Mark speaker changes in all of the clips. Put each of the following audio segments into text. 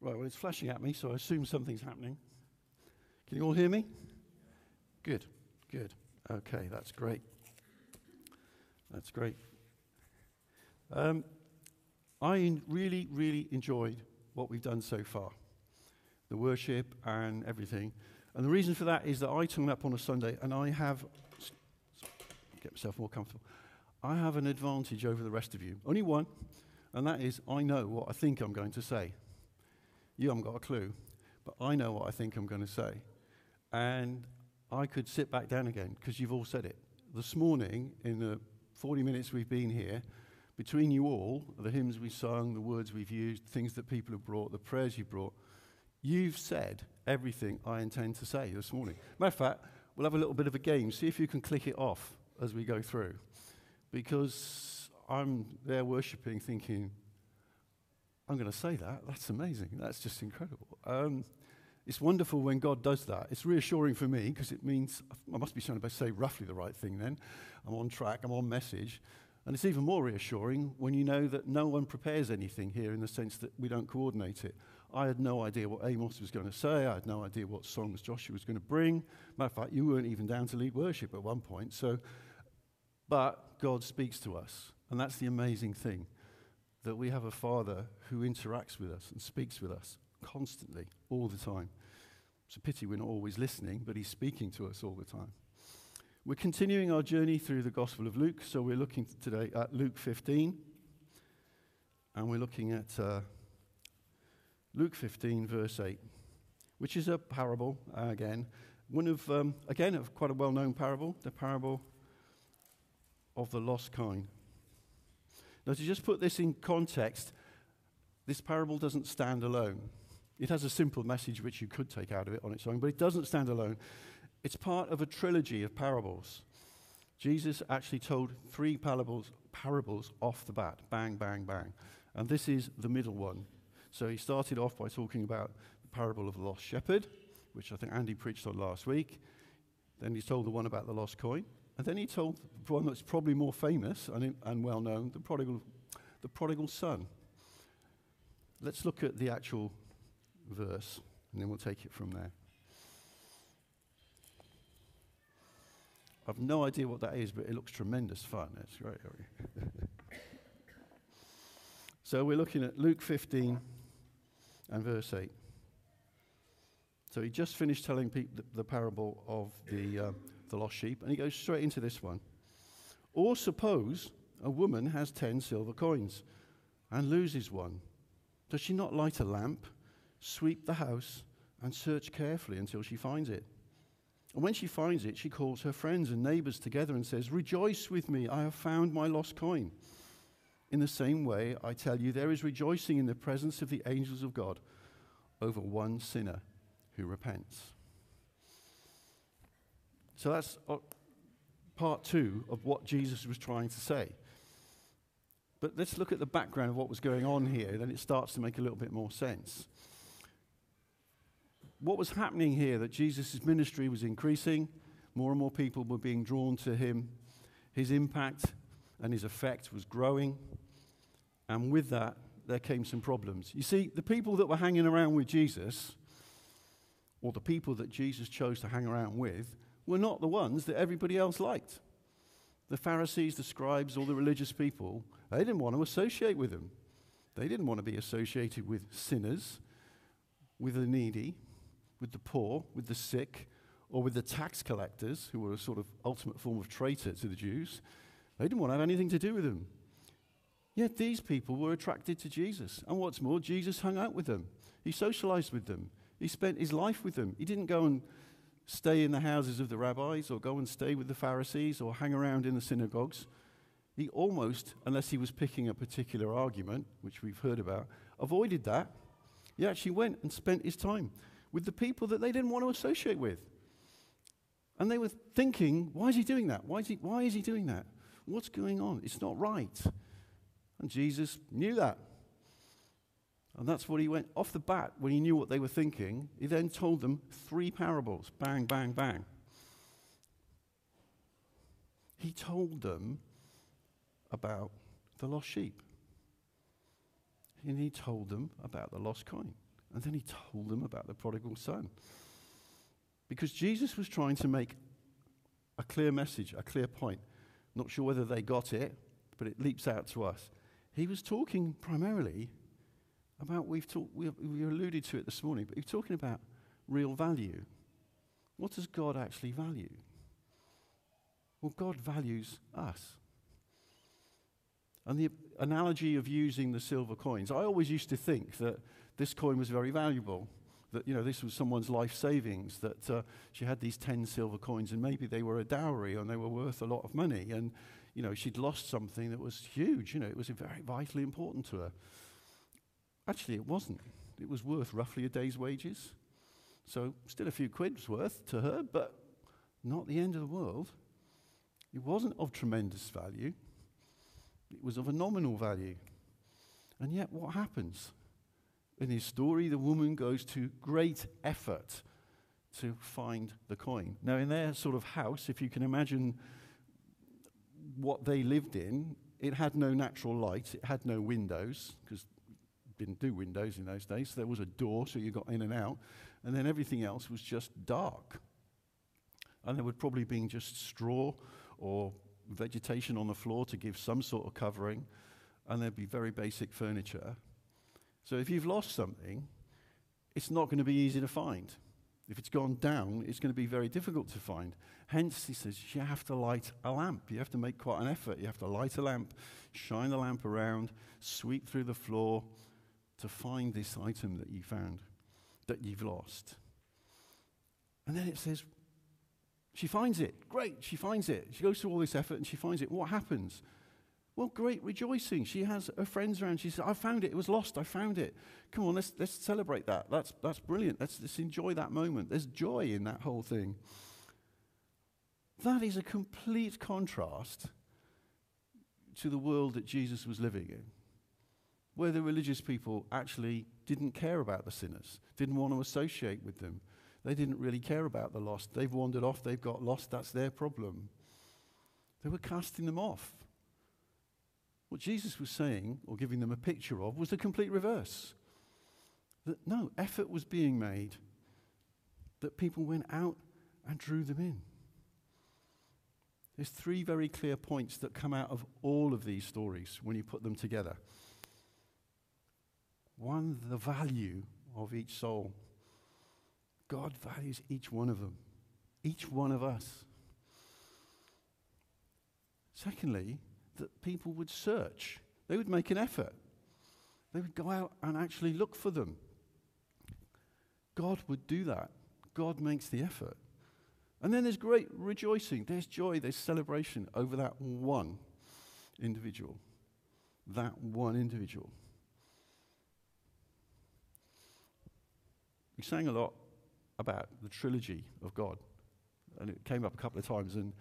Speaker 1: Right, well, it's flashing at me, so I assume something's happening. Can you all hear me? Good, good. Okay, that's great. That's great. Um, I really, really enjoyed what we've done so far the worship and everything. And the reason for that is that I turn up on a Sunday and I have, get myself more comfortable, I have an advantage over the rest of you. Only one, and that is I know what I think I'm going to say. You haven't got a clue, but I know what I think I'm going to say. And I could sit back down again because you've all said it. This morning, in the 40 minutes we've been here, between you all, the hymns we sung, the words we've used, things that people have brought, the prayers you've brought, you've said everything I intend to say this morning. Matter of fact, we'll have a little bit of a game. See if you can click it off as we go through. Because I'm there worshipping, thinking, I'm going to say that. That's amazing. That's just incredible. Um, it's wonderful when God does that. It's reassuring for me because it means I must be trying to say roughly the right thing then. I'm on track, I'm on message. And it's even more reassuring when you know that no one prepares anything here in the sense that we don't coordinate it. I had no idea what Amos was going to say. I had no idea what songs Joshua was going to bring. Matter of fact, you weren't even down to lead worship at one point. So, but God speaks to us. And that's the amazing thing that we have a Father who interacts with us and speaks with us constantly, all the time. It's a pity we're not always listening, but He's speaking to us all the time. We're continuing our journey through the Gospel of Luke, so we're looking today at Luke 15, and we're looking at uh, Luke 15, verse 8, which is a parable, uh, again. One of, um, again, of quite a well known parable, the parable of the lost coin. Now, to just put this in context, this parable doesn't stand alone. It has a simple message which you could take out of it on its own, but it doesn't stand alone. It's part of a trilogy of parables. Jesus actually told three parables, parables off the bat bang, bang, bang. And this is the middle one. So he started off by talking about the parable of the lost shepherd, which I think Andy preached on last week. Then he told the one about the lost coin. And then he told one that's probably more famous and, and well known, the prodigal, the prodigal son. Let's look at the actual verse, and then we'll take it from there. I've no idea what that is, but it looks tremendous fun. It's great. so we're looking at Luke 15 and verse 8. So he just finished telling people the, the parable of the. Uh, the lost sheep, and he goes straight into this one. Or suppose a woman has ten silver coins and loses one. Does she not light a lamp, sweep the house, and search carefully until she finds it? And when she finds it, she calls her friends and neighbors together and says, Rejoice with me, I have found my lost coin. In the same way, I tell you, there is rejoicing in the presence of the angels of God over one sinner who repents. So that's uh, part two of what Jesus was trying to say. But let's look at the background of what was going on here, then it starts to make a little bit more sense. What was happening here that Jesus' ministry was increasing, more and more people were being drawn to him, his impact and his effect was growing, and with that, there came some problems. You see, the people that were hanging around with Jesus, or the people that Jesus chose to hang around with, were not the ones that everybody else liked. The Pharisees, the scribes, all the religious people, they didn't want to associate with them. They didn't want to be associated with sinners, with the needy, with the poor, with the sick, or with the tax collectors, who were a sort of ultimate form of traitor to the Jews. They didn't want to have anything to do with them. Yet these people were attracted to Jesus. And what's more, Jesus hung out with them. He socialized with them. He spent his life with them. He didn't go and stay in the houses of the rabbis or go and stay with the Pharisees or hang around in the synagogues. He almost, unless he was picking a particular argument, which we've heard about, avoided that. He actually went and spent his time with the people that they didn't want to associate with. And they were thinking, why is he doing that? Why is he, why is he doing that? What's going on? It's not right. And Jesus knew that. And that's what he went off the bat when he knew what they were thinking. He then told them three parables bang, bang, bang. He told them about the lost sheep. And he told them about the lost coin. And then he told them about the prodigal son. Because Jesus was trying to make a clear message, a clear point. Not sure whether they got it, but it leaps out to us. He was talking primarily about, we've talked, we, we alluded to it this morning, but was talking about real value. What does God actually value? Well, God values us. And the analogy of using the silver coins, I always used to think that this coin was very valuable, that, you know, this was someone's life savings, that uh, she had these 10 silver coins and maybe they were a dowry and they were worth a lot of money. And, you know, she'd lost something that was huge, you know, it was very vitally important to her. Actually, it wasn't. It was worth roughly a day's wages. So, still a few quid's worth to her, but not the end of the world. It wasn't of tremendous value, it was of a nominal value. And yet, what happens? In his story, the woman goes to great effort to find the coin. Now, in their sort of house, if you can imagine what they lived in, it had no natural light, it had no windows, because didn't do windows in those days. There was a door, so you got in and out, and then everything else was just dark. And there would probably been just straw or vegetation on the floor to give some sort of covering, and there'd be very basic furniture. So if you've lost something, it's not going to be easy to find. If it's gone down, it's going to be very difficult to find. Hence, he says, you have to light a lamp. You have to make quite an effort. You have to light a lamp, shine the lamp around, sweep through the floor to find this item that you found, that you've lost. And then it says, she finds it. Great, she finds it. She goes through all this effort and she finds it. What happens? Well, great rejoicing. She has her friends around. She says, I found it. It was lost. I found it. Come on, let's, let's celebrate that. That's, that's brilliant. Let's, let's enjoy that moment. There's joy in that whole thing. That is a complete contrast to the world that Jesus was living in, where the religious people actually didn't care about the sinners, didn't want to associate with them. They didn't really care about the lost. They've wandered off, they've got lost, that's their problem. They were casting them off. What Jesus was saying, or giving them a picture of, was the complete reverse. That no, effort was being made, that people went out and drew them in. There's three very clear points that come out of all of these stories when you put them together. One, the value of each soul. God values each one of them, each one of us. Secondly, that people would search, they would make an effort, they would go out and actually look for them. God would do that. God makes the effort. And then there's great rejoicing, there's joy, there's celebration over that one individual. That one individual. We sang a lot about the trilogy of God, and it came up a couple of times, and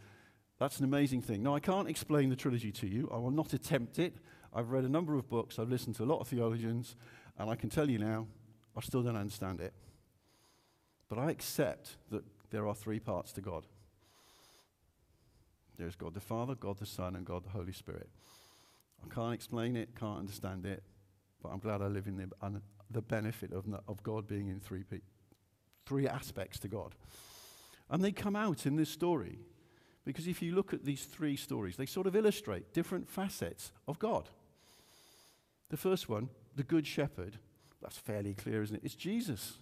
Speaker 1: that's an amazing thing. Now, I can't explain the trilogy to you. I will not attempt it. I've read a number of books, I've listened to a lot of theologians, and I can tell you now, I still don't understand it. But I accept that there are three parts to God there's God the Father, God the Son, and God the Holy Spirit. I can't explain it, can't understand it, but I'm glad I live in the, the benefit of, of God being in three, three aspects to God. And they come out in this story. Because if you look at these three stories, they sort of illustrate different facets of God. The first one, the Good Shepherd, that's fairly clear, isn't it? It's Jesus.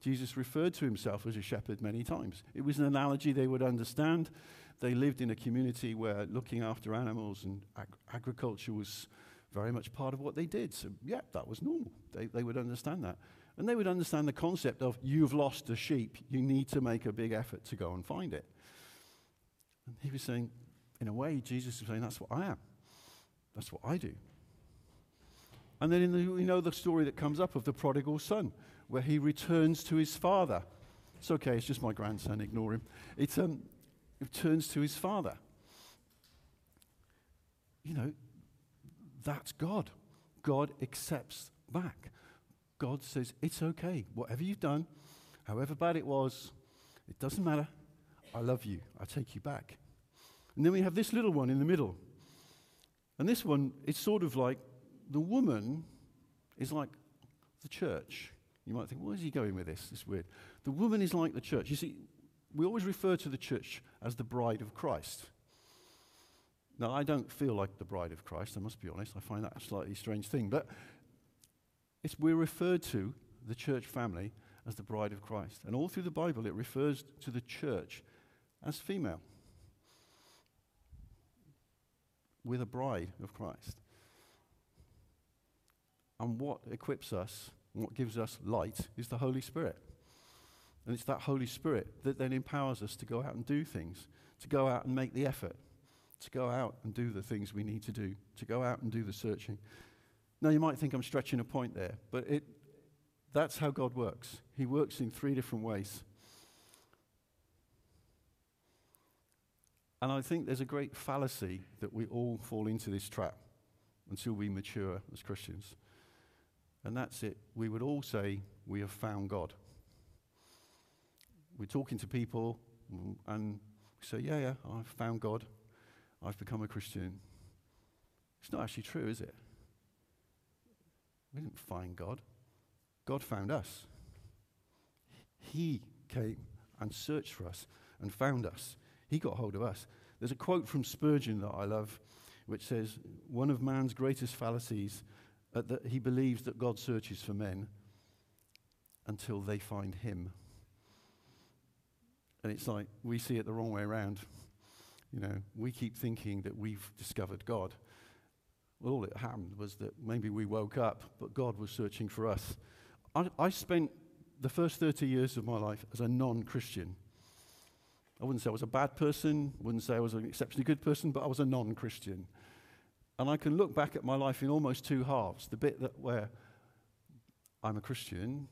Speaker 1: Jesus referred to himself as a shepherd many times. It was an analogy they would understand. They lived in a community where looking after animals and ag- agriculture was very much part of what they did. So, yeah, that was normal. They, they would understand that. And they would understand the concept of you've lost a sheep, you need to make a big effort to go and find it. And he was saying, in a way, Jesus was saying, that's what I am. That's what I do. And then the, we know the story that comes up of the prodigal son, where he returns to his father. It's okay, it's just my grandson, ignore him. It, um, it turns to his father. You know, that's God. God accepts back. God says, It's okay. Whatever you've done, however bad it was, it doesn't matter. I love you. I take you back. And then we have this little one in the middle. And this one, it's sort of like the woman is like the church. You might think, where's he going with this? It's weird. The woman is like the church. You see, we always refer to the church as the bride of Christ. Now, I don't feel like the bride of Christ, I must be honest. I find that a slightly strange thing. But it's, we're referred to, the church family, as the bride of Christ. And all through the Bible, it refers to the church as female. We're the bride of Christ. And what equips us, what gives us light, is the Holy Spirit. And it's that Holy Spirit that then empowers us to go out and do things, to go out and make the effort, to go out and do the things we need to do, to go out and do the searching. Now, you might think I'm stretching a point there, but it, that's how God works. He works in three different ways. And I think there's a great fallacy that we all fall into this trap until we mature as Christians. And that's it. We would all say we have found God. We're talking to people and we say, Yeah, yeah, I've found God. I've become a Christian. It's not actually true, is it? We didn't find God. God found us. He came and searched for us and found us. He got hold of us. There's a quote from Spurgeon that I love, which says, One of man's greatest fallacies uh, that he believes that God searches for men until they find him. And it's like we see it the wrong way around. You know, we keep thinking that we've discovered God. Well, all that happened was that maybe we woke up, but God was searching for us. I, I spent the first 30 years of my life as a non Christian. I wouldn't say I was a bad person, wouldn't say I was an exceptionally good person, but I was a non Christian. And I can look back at my life in almost two halves the bit that where I'm a Christian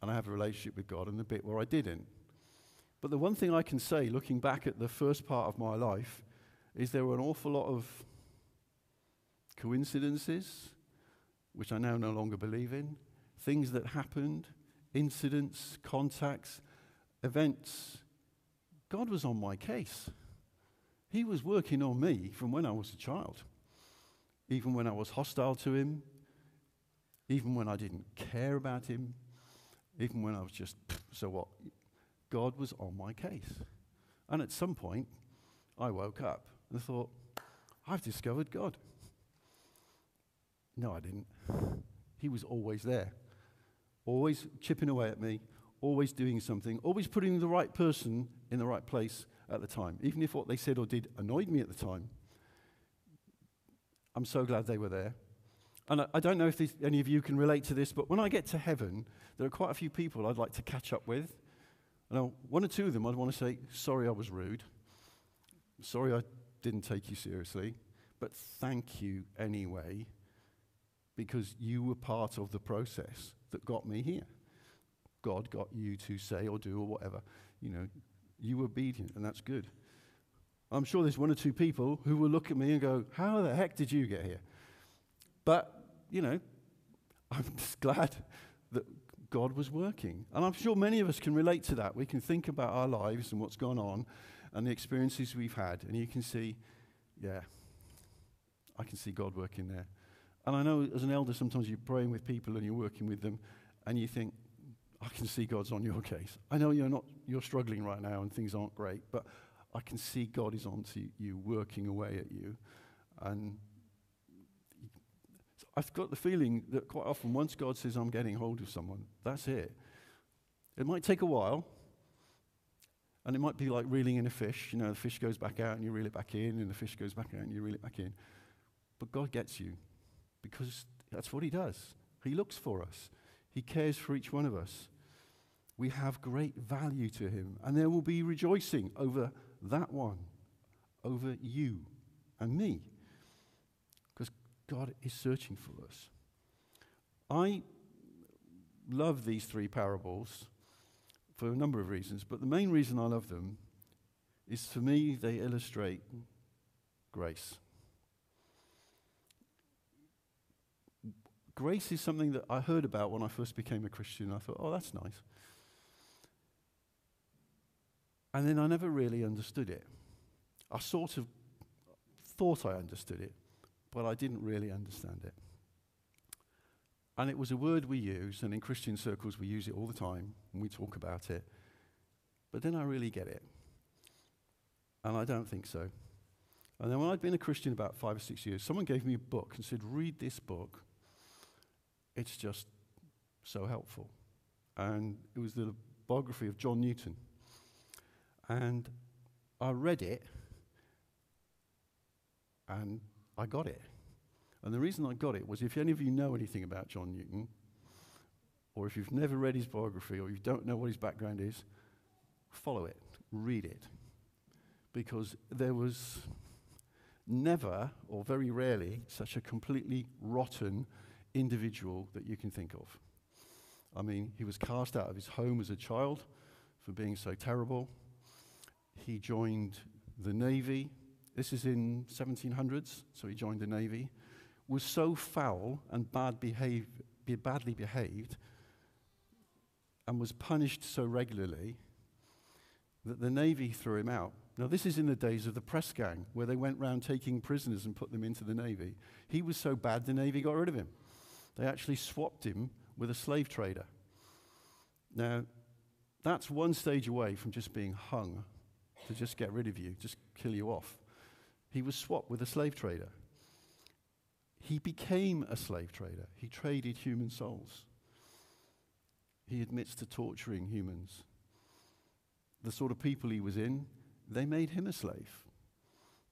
Speaker 1: and I have a relationship with God, and the bit where I didn't. But the one thing I can say, looking back at the first part of my life, is there were an awful lot of coincidences, which I now no longer believe in, things that happened, incidents, contacts, events. God was on my case. He was working on me from when I was a child, even when I was hostile to Him, even when I didn't care about Him, even when I was just, so what? God was on my case. And at some point, I woke up and thought, I've discovered God. No, I didn't. He was always there, always chipping away at me, always doing something, always putting the right person in the right place at the time. Even if what they said or did annoyed me at the time, I'm so glad they were there. And I, I don't know if this, any of you can relate to this, but when I get to heaven, there are quite a few people I'd like to catch up with. Now, one or two of them I'd want to say, sorry I was rude. Sorry I didn't take you seriously. But thank you anyway, because you were part of the process that got me here. God got you to say or do or whatever. You know, you were obedient, and that's good. I'm sure there's one or two people who will look at me and go, How the heck did you get here? But, you know, I'm just glad that God was working. And I'm sure many of us can relate to that. We can think about our lives and what's gone on and the experiences we've had, and you can see, yeah, I can see God working there. And I know as an elder, sometimes you're praying with people and you're working with them, and you think, I can see God's on your case. I know you're not you're struggling right now and things aren't great, but I can see God is on to you, working away at you. And I've got the feeling that quite often, once God says, I'm getting hold of someone, that's it. It might take a while, and it might be like reeling in a fish. You know, the fish goes back out and you reel it back in, and the fish goes back out and you reel it back in. But God gets you because that's what He does. He looks for us, He cares for each one of us. We have great value to Him, and there will be rejoicing over that one, over you and me. God is searching for us. I love these three parables for a number of reasons, but the main reason I love them is for me, they illustrate grace. Grace is something that I heard about when I first became a Christian. I thought, oh, that's nice. And then I never really understood it. I sort of thought I understood it, but I didn't really understand it. And it was a word we use, and in Christian circles we use it all the time, and we talk about it. But then I really get it. And I don't think so. And then when I'd been a Christian about five or six years, someone gave me a book and said, Read this book. It's just so helpful. And it was the biography of John Newton. And I read it and I got it. And the reason I got it was if any of you know anything about John Newton, or if you've never read his biography, or you don't know what his background is, follow it, read it. Because there was never, or very rarely, such a completely rotten individual that you can think of. I mean, he was cast out of his home as a child for being so terrible. He joined the Navy. This is in 1700s, so he joined the Navy was so foul and bad behave, be badly behaved and was punished so regularly that the Navy threw him out. Now, this is in the days of the press gang, where they went round taking prisoners and put them into the Navy. He was so bad, the Navy got rid of him. They actually swapped him with a slave trader. Now, that's one stage away from just being hung to just get rid of you, just kill you off. He was swapped with a slave trader. He became a slave trader. He traded human souls. He admits to torturing humans. The sort of people he was in, they made him a slave.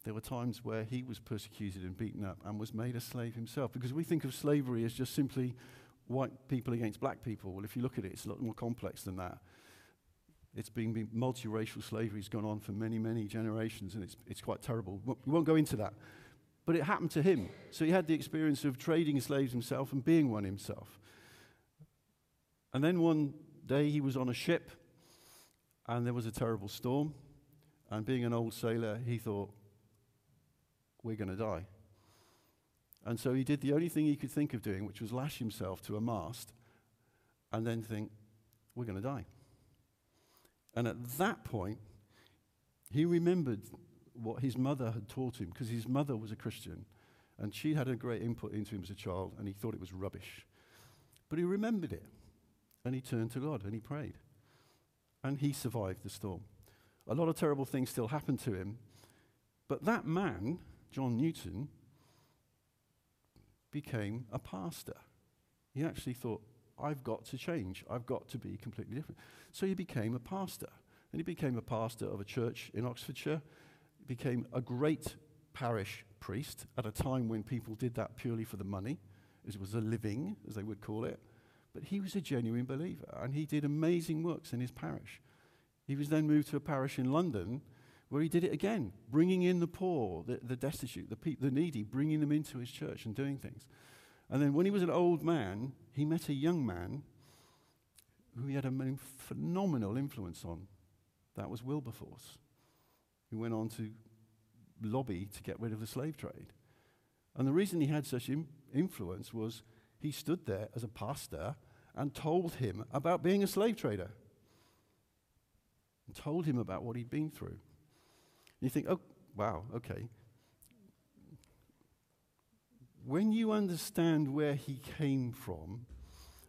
Speaker 1: There were times where he was persecuted and beaten up and was made a slave himself. Because we think of slavery as just simply white people against black people. Well, if you look at it, it's a lot more complex than that. It's been, multiracial slavery has gone on for many, many generations, and it's, it's quite terrible. We won't go into that. But it happened to him. So he had the experience of trading slaves himself and being one himself. And then one day he was on a ship and there was a terrible storm. And being an old sailor, he thought, we're going to die. And so he did the only thing he could think of doing, which was lash himself to a mast and then think, we're going to die. And at that point, he remembered what his mother had taught him, because his mother was a Christian, and she had a great input into him as a child, and he thought it was rubbish. But he remembered it, and he turned to God, and he prayed. And he survived the storm. A lot of terrible things still happened to him, but that man, John Newton, became a pastor. He actually thought, I've got to change. I've got to be completely different. So he became a pastor. And he became a pastor of a church in Oxfordshire he became a great parish priest at a time when people did that purely for the money. It was a living, as they would call it. But he was a genuine believer, and he did amazing works in his parish. He was then moved to a parish in London where he did it again, bringing in the poor, the, the destitute, the, the needy, bringing them into his church and doing things. And then when he was an old man, he met a young man who he had a phenomenal influence on. That was Wilberforce who went on to lobby to get rid of the slave trade. And the reason he had such Im- influence was he stood there as a pastor and told him about being a slave trader. And told him about what he'd been through. And you think, oh, wow, okay. When you understand where he came from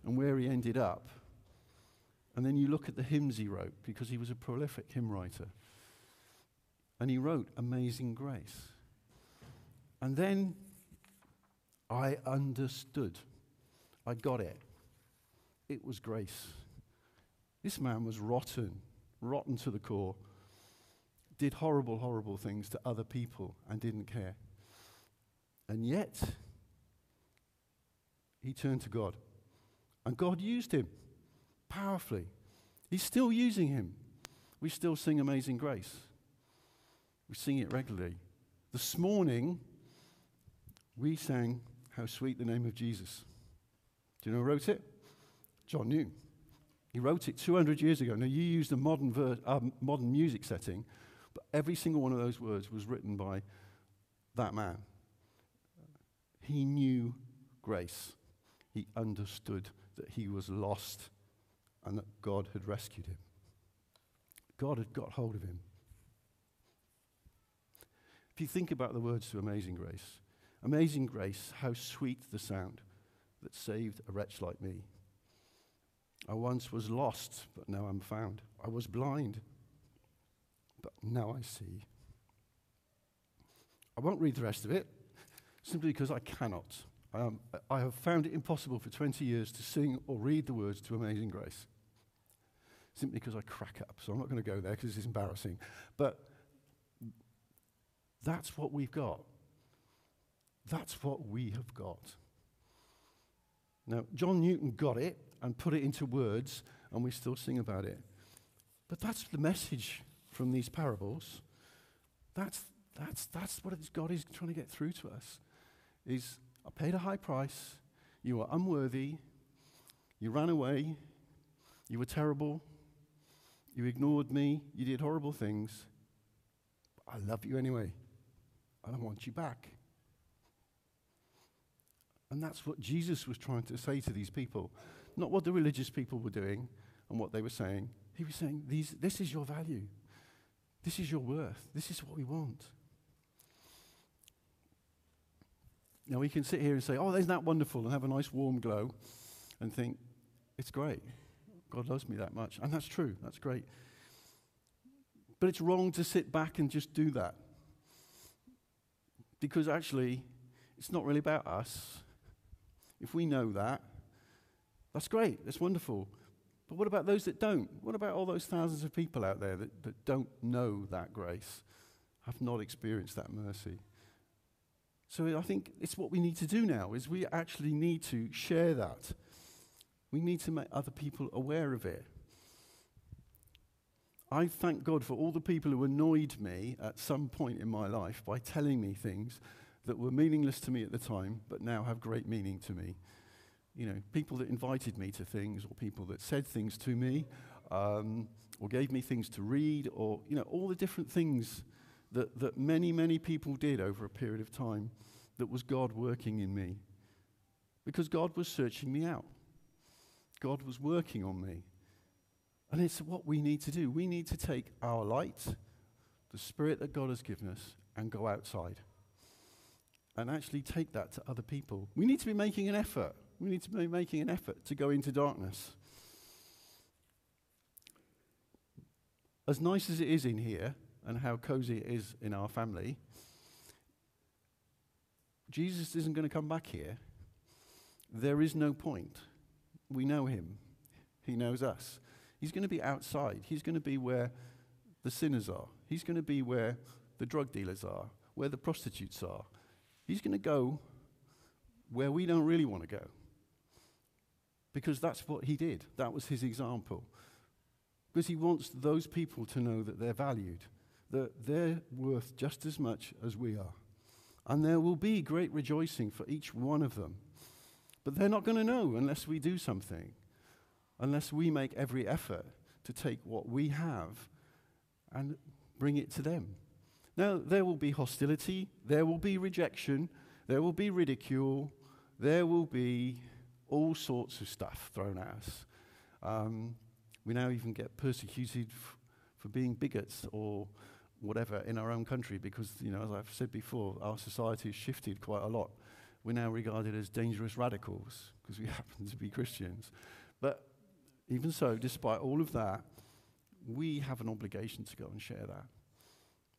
Speaker 1: and where he ended up, and then you look at the hymns he wrote, because he was a prolific hymn writer and he wrote Amazing Grace. And then I understood. I got it. It was grace. This man was rotten, rotten to the core, did horrible, horrible things to other people and didn't care. And yet, he turned to God. And God used him powerfully. He's still using him. We still sing Amazing Grace. We sing it regularly. This morning, we sang How Sweet the Name of Jesus. Do you know who wrote it? John Newton. He wrote it 200 years ago. Now, you used a modern, ver- uh, modern music setting, but every single one of those words was written by that man. He knew grace. He understood that he was lost and that God had rescued him. God had got hold of him. If you think about the words to Amazing Grace, Amazing Grace, how sweet the sound that saved a wretch like me. I once was lost, but now I'm found. I was blind, but now I see. I won't read the rest of it, simply because I cannot. Um, I have found it impossible for 20 years to sing or read the words to Amazing Grace, simply because I crack up. So I'm not going to go there because it's embarrassing. But that's what we've got. That's what we have got. Now, John Newton got it and put it into words, and we still sing about it. But that's the message from these parables. That's, that's, that's what God is trying to get through to us. Is I paid a high price, you were unworthy, you ran away, you were terrible, you ignored me, you did horrible things. I love you anyway, and I want you back. And that's what Jesus was trying to say to these people. Not what the religious people were doing and what they were saying. He was saying, This is your value. This is your worth. This is what we want. Now, we can sit here and say, Oh, isn't that wonderful? and have a nice warm glow and think, It's great. God loves me that much. And that's true. That's great. But it's wrong to sit back and just do that. Because actually, it's not really about us. If we know that, that's great, that's wonderful. But what about those that don't? What about all those thousands of people out there that, that don't know that grace, have not experienced that mercy? So I think it's what we need to do now is we actually need to share that. We need to make other people aware of it. I thank God for all the people who annoyed me at some point in my life by telling me things that were meaningless to me at the time, but now have great meaning to me. You know, people that invited me to things, or people that said things to me, um, or gave me things to read, or, you know, all the different things that, that many, many people did over a period of time that was God working in me. Because God was searching me out, God was working on me. And it's what we need to do. We need to take our light, the spirit that God has given us, and go outside and actually take that to other people. We need to be making an effort. We need to be making an effort to go into darkness. As nice as it is in here and how cozy it is in our family, Jesus isn't going to come back here. There is no point. We know him, he knows us. He's going to be outside, he's going to be where the sinners are, he's going to be where the drug dealers are, where the prostitutes are, He's going to go where we don't really want to go. Because that's what he did. That was his example. Because he wants those people to know that they're valued, that they're worth just as much as we are. And there will be great rejoicing for each one of them. But they're not going to know unless we do something, unless we make every effort to take what we have and bring it to them. Now, there will be hostility, there will be rejection, there will be ridicule, there will be all sorts of stuff thrown at us. Um, we now even get persecuted f- for being bigots or whatever in our own country because, you know, as I've said before, our society has shifted quite a lot. We're now regarded as dangerous radicals because we happen to be Christians. But even so, despite all of that, we have an obligation to go and share that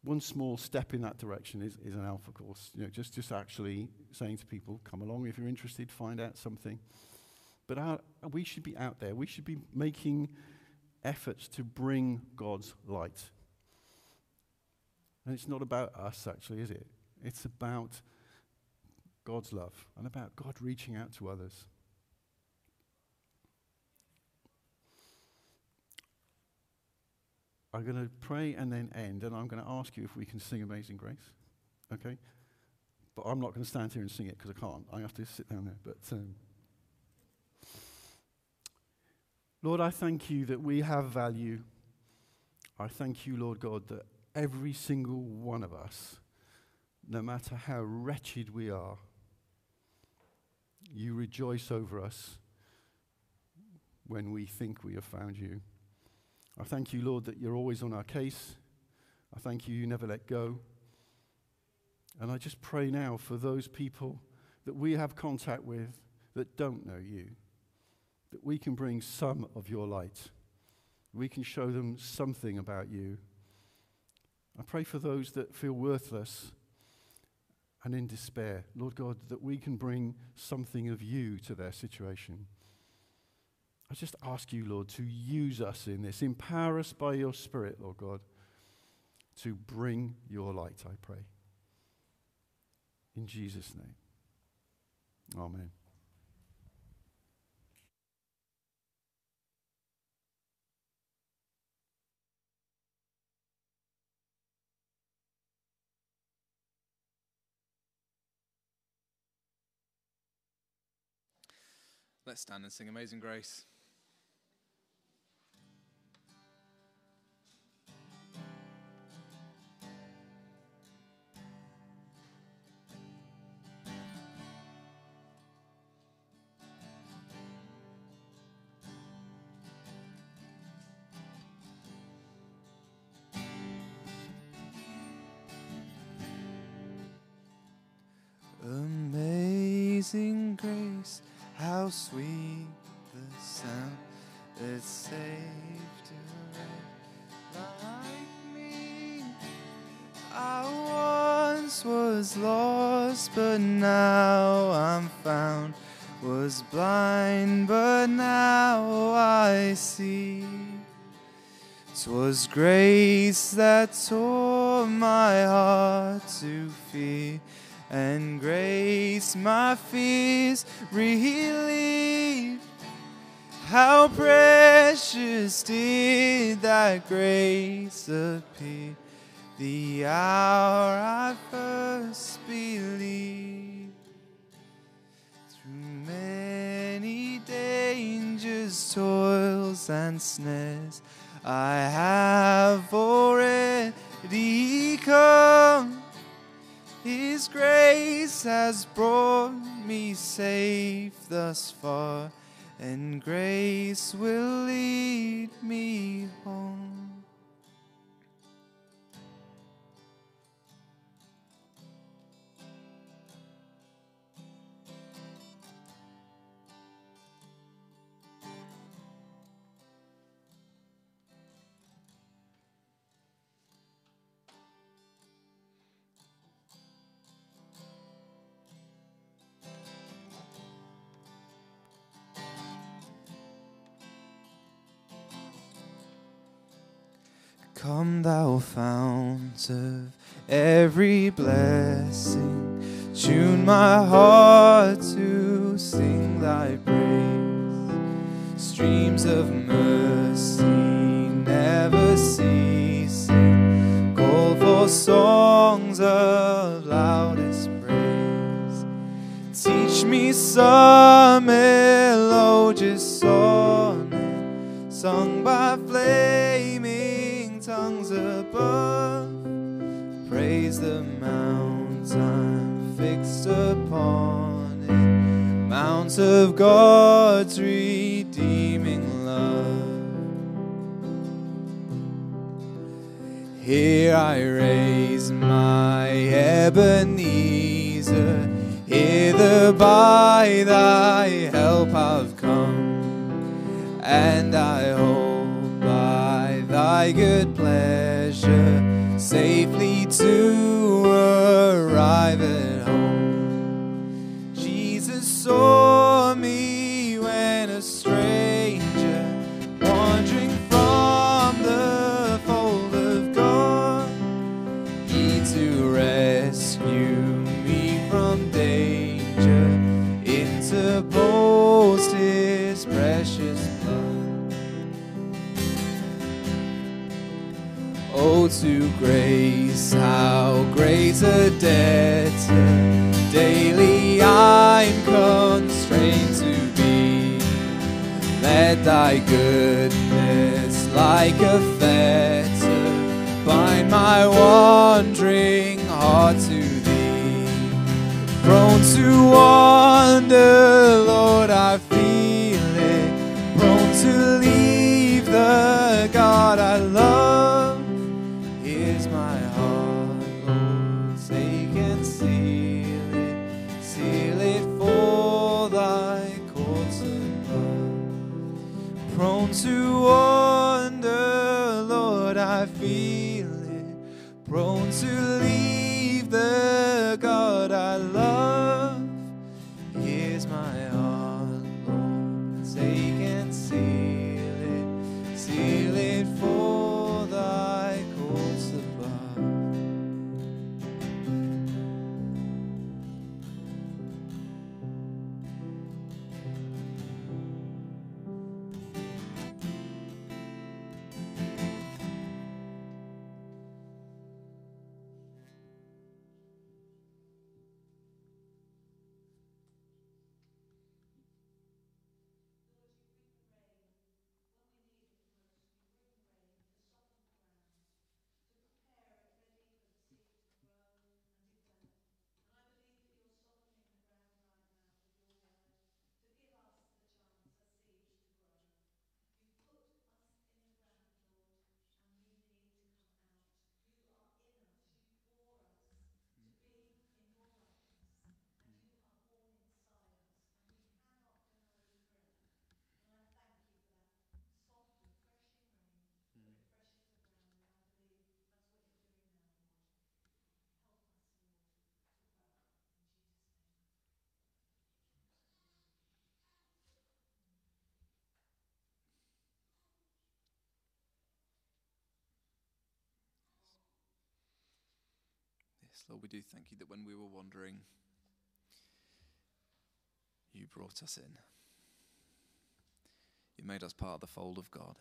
Speaker 1: one small step in that direction is, is an alpha course. You know, just, just actually saying to people, come along if you're interested, find out something. But our, we should be out there. We should be making efforts to bring God's light. And it's not about us, actually, is it? It's about God's love and about God reaching out to others. I'm going to pray and then end, and I'm going to ask you if we can sing Amazing Grace. Okay? But I'm not going to stand here and sing it because I can't. I have to sit down there. But um, Lord, I thank you that we have value. I thank you, Lord God, that every single one of us, no matter how wretched we are, you rejoice over us when we think we have found you. I thank you, Lord, that you're always on our case. I thank you, you never let go. And I just pray now for those people that we have contact with, that don't know you, that we can bring some of your light. We can show them something about you. I pray for those that feel worthless and in despair, Lord God, that we can bring something of you to their situation. I just ask you, Lord, to use us in this. Empower us by your Spirit, Lord God, to bring your light, I pray. In Jesus' name. Amen.
Speaker 2: Let's stand and sing Amazing Grace. Amazing grace, how sweet the sound that saved a wretch like me. I once was lost, but now I'm found. Was blind, but now I see. 'Twas grace that tore my heart to fear, and grace my fears relieved. How precious did that grace appear the hour I first believed. Through many dangers, toils, and snares, I have already come. His grace has brought me safe thus far, and grace will lead me home. Come, thou fount of every blessing, tune my heart to sing thy praise. Streams of mercy never ceasing, call for songs of loudest praise. Teach me some melodious song sung Praise the mount I'm fixed upon it, mount of God's redeeming love. Here I raise my Ebenezer, hither by thy help I've come, and I hope by thy good safely to thy goodness, like a fetter, bind my wandering heart to thee. Prone to wander, Lord, I
Speaker 3: Yes, Lord, we do thank you that when we were wandering, you brought us in. You made us part of the fold of God.